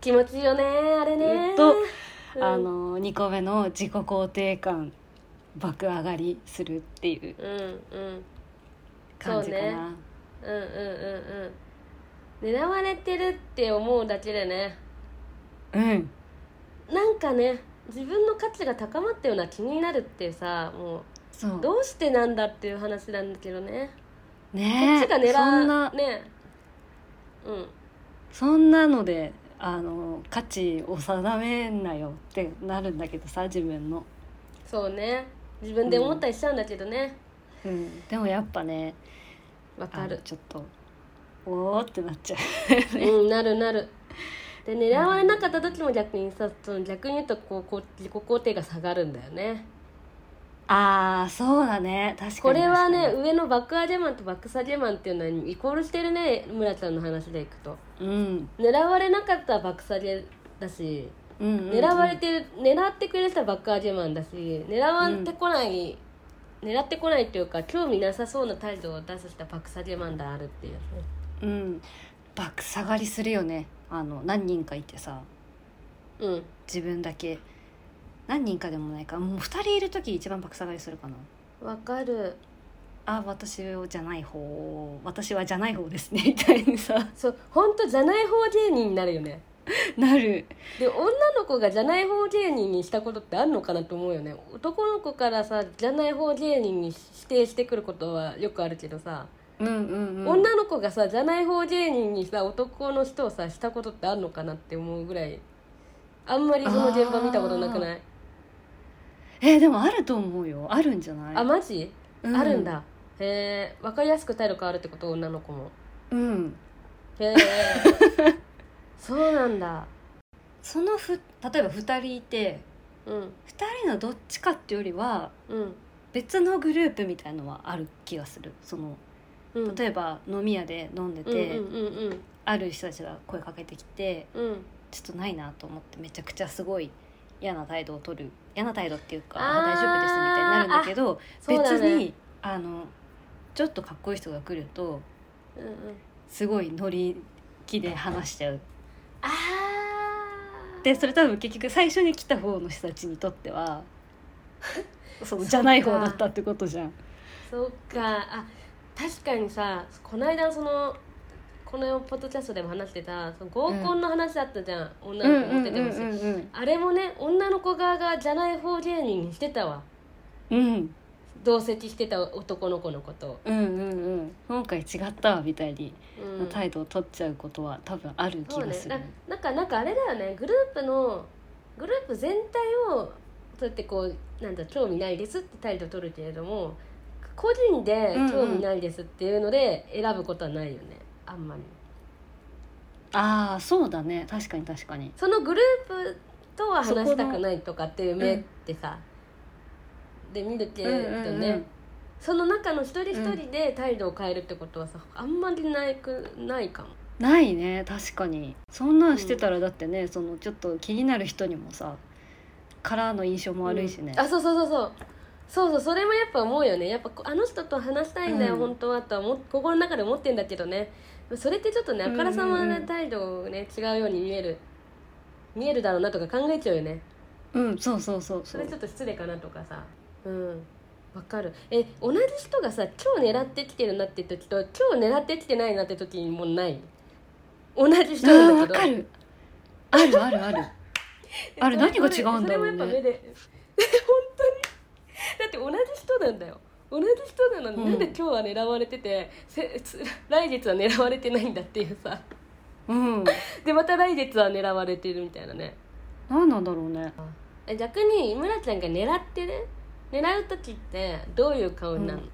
気持ちいいよねあれね。とうん。あの2個目の自己肯定感爆上がりするっていう感じかな、そうね。うんうんうんうん。狙われてるって思うだけでね。うんなんかね自分の価値が高まったような気になるってさもそう。うどうしてなんだっていう話なんだけどね。ね。こっちが狙そんな。ね。うん。そんなのであの価値を定めんなよってなるんだけどさ自分の、そうね。自分で思ったりしちゃうんだけどね。うん、でもやっぱねわかる。ちょっとおーってなっちゃう。うんなるなるで狙われなかった時も逆にさその逆に言うとこうこう自己肯定が下がるんだよね。ああそうだね。確かにこれはね上のバックアジェマンとバックサジェマンっていうのはイコールしてるね村ちゃんの話でいくと。にうん。狙われなかったらバックサジェだしうんうんうん。狙われてる狙ってくれる人はバックアジェマンだし狙わってこない、狙ってこないっていうか興味なさそうな態度を出す人はバックサジェマンであるっていうね。うん。バック下がりするよねあの何人かいてさうん。自分だけ。何人かでもないかもう2人いる時一番爆下がりするかな。わかる。あ私じゃない方。私はじゃない方ですね。みたいにさ。そう本当じゃない方芸人になるよね。なる。で女の子がじゃない方芸人にしたことってあるのかなと思うよね。男の子からさじゃない方芸人に指定してくることはよくあるけどさ、女の子がさじゃない方芸人にさ男の人をさしたことってあるのかなって思うぐらいあんまりその現場見たことなくない？えでもあると思うよ。あるんじゃない？あマジ、うん。あるんだ。へえ分かりやすく態度変わるってこと女の子も。うん。へえ そうなんだ。そのふ例えば2人いてうん。2人のどっちかっていうよりはうん。別のグループみたいのはある気がする。そのうん。例えば飲み屋で飲んでうんて、うんうん。ある人たちが声かけてきてうん。うんちょっとないなと思ってめちゃくちゃすごい嫌な態度を取る嫌な態度っていうか大丈夫ですみたいになるんだけど別にあのちょっとかっこいい人が来るとうんうん。すごい乗り気で話しちゃう。あー。でそれ多分結局最初に来た方の人たちにとっては そのそっかじゃない方だったってことじゃん。そっか。あ確かにさこの間そのこのポッドキャストでも話してたその合コンの話だったじゃん、女の子持っててほし。い、うんあれもね女の子側がじゃない方芸人にしてたわ。うん。同席してた男の子のこと。を、うんうんうん。今回違ったわみたいに。うん、態度を取っちゃうことは多分ある気そうね。ながする。なんかなんかあれだよね。グループのグループ全体をそうやってこうなんだ興味ないですって態度を取るけれども個人で興味ないですっていうので選ぶことはないよね、あんまり。ああそうだね。確かに確かに。そのグループとは話したくないとかっていう目ってさ、で見るけどね、うんうんうん。その中の一人一人で態度を変えるってことはさあんまりないくないかも。ないね。確かに。そんなんしてたらだってね、そのちょっと気になる人にもさからの印象も悪いしね。うん、あそうそうそうそうそうそうそれもやっぱ思うよね。やっぱこあの人と話したいんだよ、うん。本当はとは思心の中で思ってんだけどね。それってちょっとねあからさまな態度をね違うように見える見えるだろうなとか考えちゃうよね。うんそうそうそうそれちょっと失礼かなとかさ。うん。わかる。え同じ人がさ超狙ってきてるなって時と超狙ってきてないなって時もない？同じ人なんだけど。わかる。あるあるある。あれ 何が違うんだろうね。それもやっぱ目で本 だって同じ人なんだよ。同じ人なのに、うん。なんで今日は狙われててせつ来月は狙われてないんだっていうさ。うん。でまた来月は狙われてるみたいなね。何なんだろうね。え逆に村ちゃんが狙ってね狙う時ってどういう顔になるの、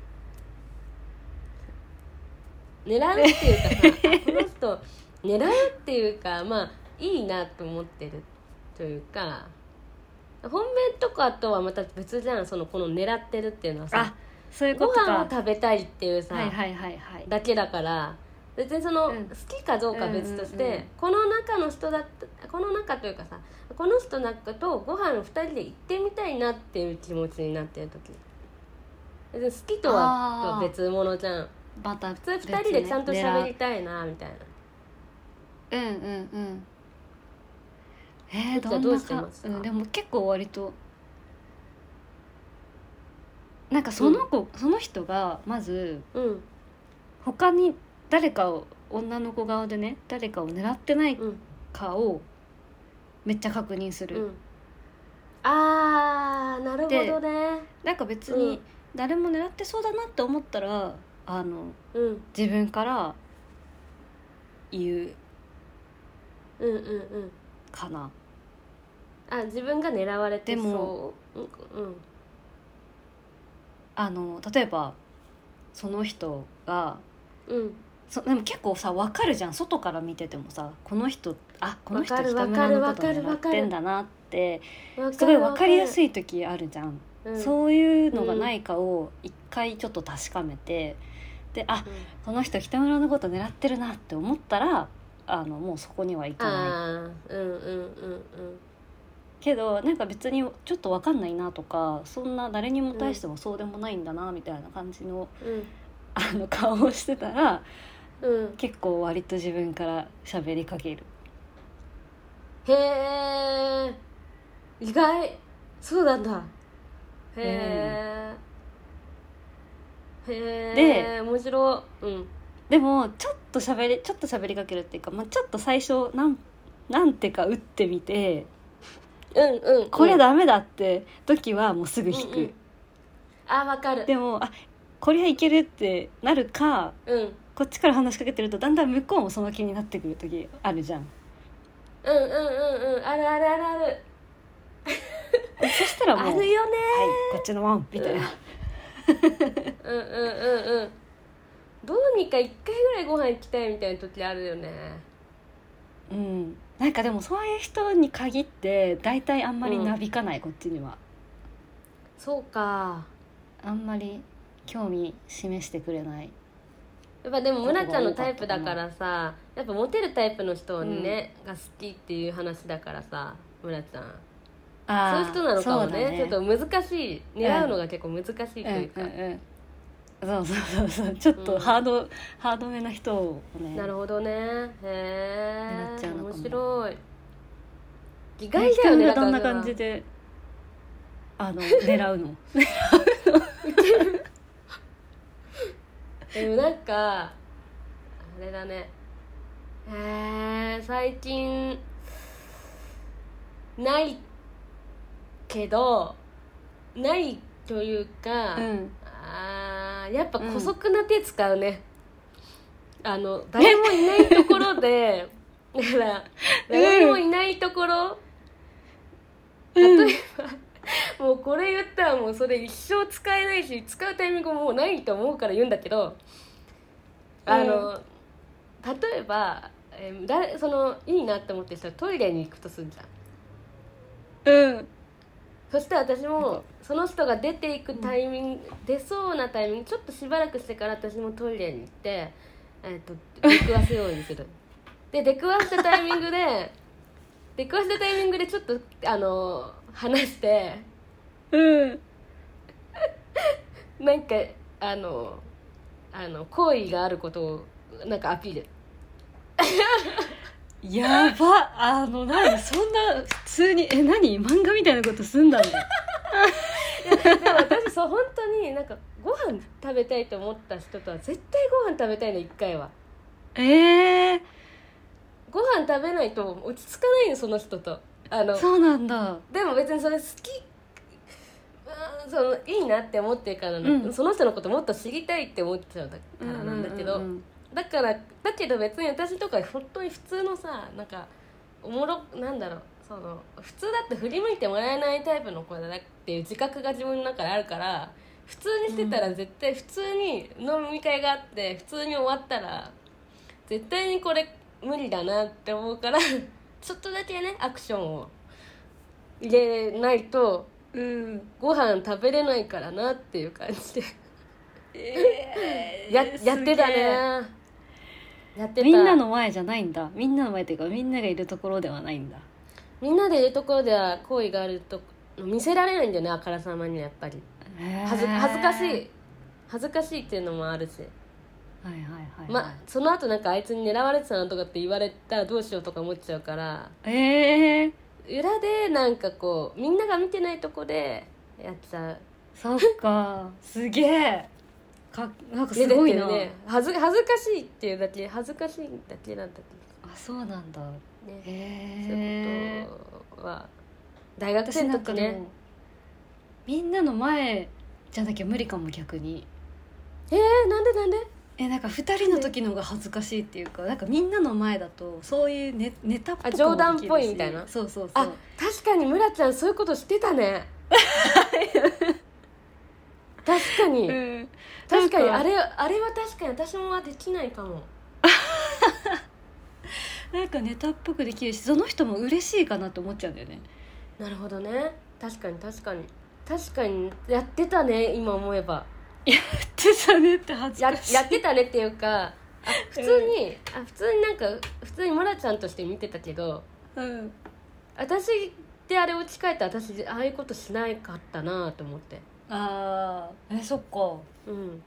狙うっていうかさあこの人狙うっていうかまあいいなと思ってるというか本命とかとはまた別じゃんそのこの狙ってるっていうのはさ。あそういうごことか。飯を食べたいっていうさ、はいはいはいはい。だけだから別にその、うん。好きかどうかは別として、うんうんうん。この中の人だったこの中というかさこの人なんかとご飯2人で行ってみたいなっていう気持ちになってる時。別に好きとは別物じゃん。また普通2人でちゃんと喋りたいなみたいな。うんうんうんえー、どうしてうん、でも結構割と。なんかその子、その人がまずうん。他に誰かを女の子側でね誰かを狙ってないうん。かをめっちゃ確認する、うん。あーなるほどね。なんか別うん。に誰も狙ってそうだなって思ったらあのうん。自分から言う。うんうんうんかな。あ自分が狙われてでそう。うん。うん。あの例えばその人がうん。そでも結構さ分かるじゃん。外から見ててもさこの人あこの人わかる北村のこと狙ってんだなってわすごい分かりやい、すい時あるじゃん、うん、そういうのがないかを一回ちょっと確かめてであこの人北村のこと狙ってるなって思ったらあのもうそこには行うん、かない。ああうんうんうんけどなんか別にちょっと分かんないなとかそんな誰にも対してもそうでもないんだなみたいな感じのうん。あの顔をしてたらうん。うん結構割と自分から喋りかける。へえ意外。そうなんだ。へえ、へえ面白い。うんでもちょっと喋りちょっと喋りかけるっていうか、まあ、ちょっと最初なんなんてか打ってみてうんうん。これだダメだって時はもうすぐ引く、うんうん。あわかる。でもあこれはいけるってなるかうん。こっちから話しかけてるとだんだん向こうもその気になってくる時あるじゃん。うんうんうんうん。あるあるあるある。そしたらもうあるよねはいこっちのワンみたいな、うんうんうんうんどうにか一回ぐらいご飯行きたいみたいな時あるよね。うん、なんかでもそういう人に限って大体あんまりなびかない、こっちには。そうか。あんまり興味示してくれない。やっぱでも村ちゃんのタイプだからさやっぱモテるタイプの人にね、が好きっていう話だからさ村ちゃん。そうあいう人なのかもそうだね。ちょっと難しい。狙うのが結構難しいとうんいうか、うんうんそうそうそうそう。ちょっとハード、ハードめな人をね。なるほどね。へえ狙っちゃうのかも。面白い。意ね外だよねどんな感じであの 狙うの？でもなんかあれだね。えー、最近ないけどないというか、うん。あーやっぱ姑息な手使うね、あの誰もいないところで だから誰もいないところ、例えば、もうこれ言ったらもうそれ一生使えないし使うタイミングももうないと思うから言うんだけどあの、例えば、えー誰そのいいなって思ってる人はトイレに行くとするじゃん。うんそして私もか。その人が出ていくタイミング、出そうなタイミングちょっとしばらくしてから私もトイレに行って、えー、と出くわすようにする。で出くわしたタイミングで出くわしたタイミングでちょっとあの話して。うん。なんかあのあの好意があることをなんかアピール やば。あの何そんな普通にえ何？漫画みたいなことすんだねでも私そう本当になんかご飯食べたいと思った人とは絶対ご飯食べたいの一回は。ええご飯食べないと落ち着かないのその人と。あのそうなんだ。でも別にそれ好きうんそのいいなって思ってるからな、うん。その人のこともっと知りたいって思っちゃうからなんだけど、うんうんうんだからだけど別に私とか本当に普通のさなんかおもろなんだろうその普通だって振り向いてもらえないタイプの子だなっていう自覚が自分の中であるから普通にしてたら絶対普通に飲み会があって普通に終わったら絶対にこれ無理だなって思うから ちょっとだけねアクションを入れないとうん。ご飯食べれないからなっていう感じで。え ややってたねやってた。みんなの前じゃないんだ。みんなの前っていうかみんながいるところではないんだ。みんなでいるところでは好意があると見せられないんだよねあからさまにはやっぱり。恥ず恥ずかしい。恥ずかしいっていうのもあるし、はいはいはい、まその後なんかあいつに狙われてたなとかって言われたらどうしようとか思っちゃうから。ええ裏でなんかこうみんなが見てないとこでやっちゃう。そっか。すげえかなんかですごいな、ね恥ず恥ずかしいっていうだけ恥ずかしいだけなんだあそうなんだ。ね。へそうえいうことは大学生の時ね。みんなの前じゃなきゃ無理かも逆に。えー、なんでなんで？えなんか2人の時の方が恥ずかしいっていうかなんかみんなの前だとそういうネネタっぽ冗談っぽいみたいな？そうそうそう。あ確かに村ちゃんそういうことしてたね。確かに、うん確かにあれあれは確かに私もはできないかも。なんかネタっぽくできるしその人も嬉しいかなと思っちゃうんだよね。なるほどね。確かに確かに。確かにやってたね今思えば。やってたねって恥ずやかしい。やってたねっていうかあ普通に、あ普通になんか普通にモラちゃんとして見てたけどうん。私であれを近えた私ああいうことしないかったなと思ってあー。えそっか。うん。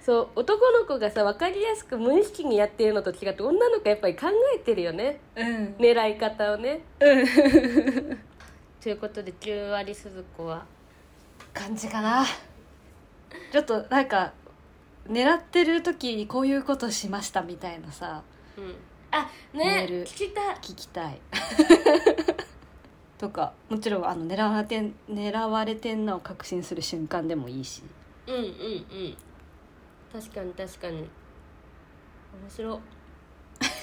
そう男の子がさ分かりやすく無意識にやってるのと違って女の子やっぱり考えてるよね。うん。狙い方をね。うん。ということで9割鈴子は。感じかな。ちょっとなんか狙ってる時にこういうことしましたみたいなさ。うん。あね。聞きたい。聞きたい とかもちろんあの狙われてん狙われてんなを確信する瞬間でもいいし。うんうんうん。確かに確かに。面白。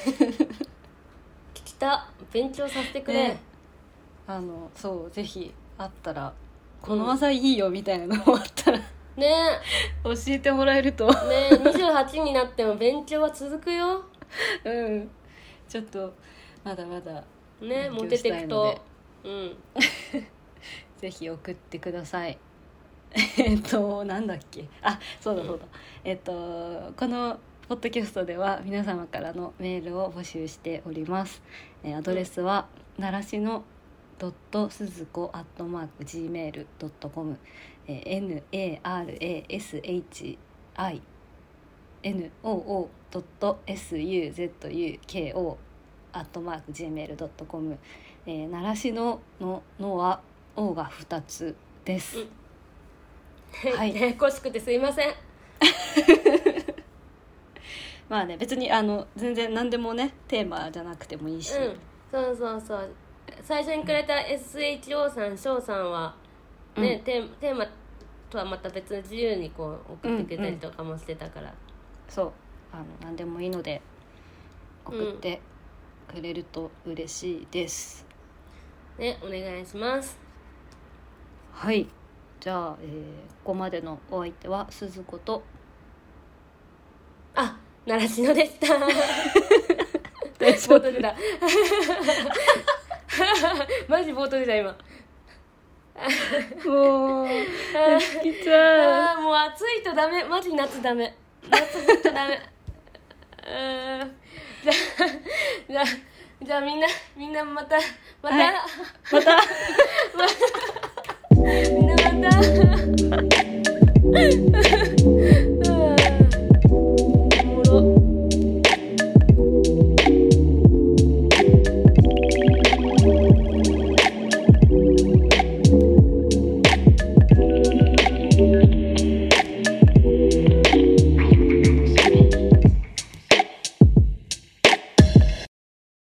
聞きた。勉強させてくれ、ね。あのそうぜひあったらこの技いいよみたいなのもあったら、ね。教えてもらえると。ね。28になっても勉強は続くよ。うん。ちょっとまだまだねモテていくとうん。ぜひ送ってください。えっとなんだっけ？あそうだそうだ、えっとこのポッドキャストでは皆様からのメールを募集しております、えーアドレスは奈良市のドットすずこアットマーク gmail.com、えー、narashiNOO ドット suzuko アットマーク gmail.com、えー、奈良市のののは O が2つです、うん。はい。ややこしくてすいません。まあね別にあの全然何でもねテーマじゃなくてもいいし、うん。そうそうそう。最初にくれた SHO さん翔さんはね、うん。テーテーマとはまた別に自由にこう送ってくれたりとかもしてたから、そう。あの何でもいいので送ってくれると嬉しいです、ねお願いします。はい。じゃあ、えーここまでのお相手は鈴子とあ習志野でした。大冒頭出た。マジ冒頭出た今。もうきちゃ あーもう暑いとダメ。マジ夏ダメ。夏とダメ。うーん。じゃあじゃあじゃあみんな みんなまたまた、はい、また。みんなまた。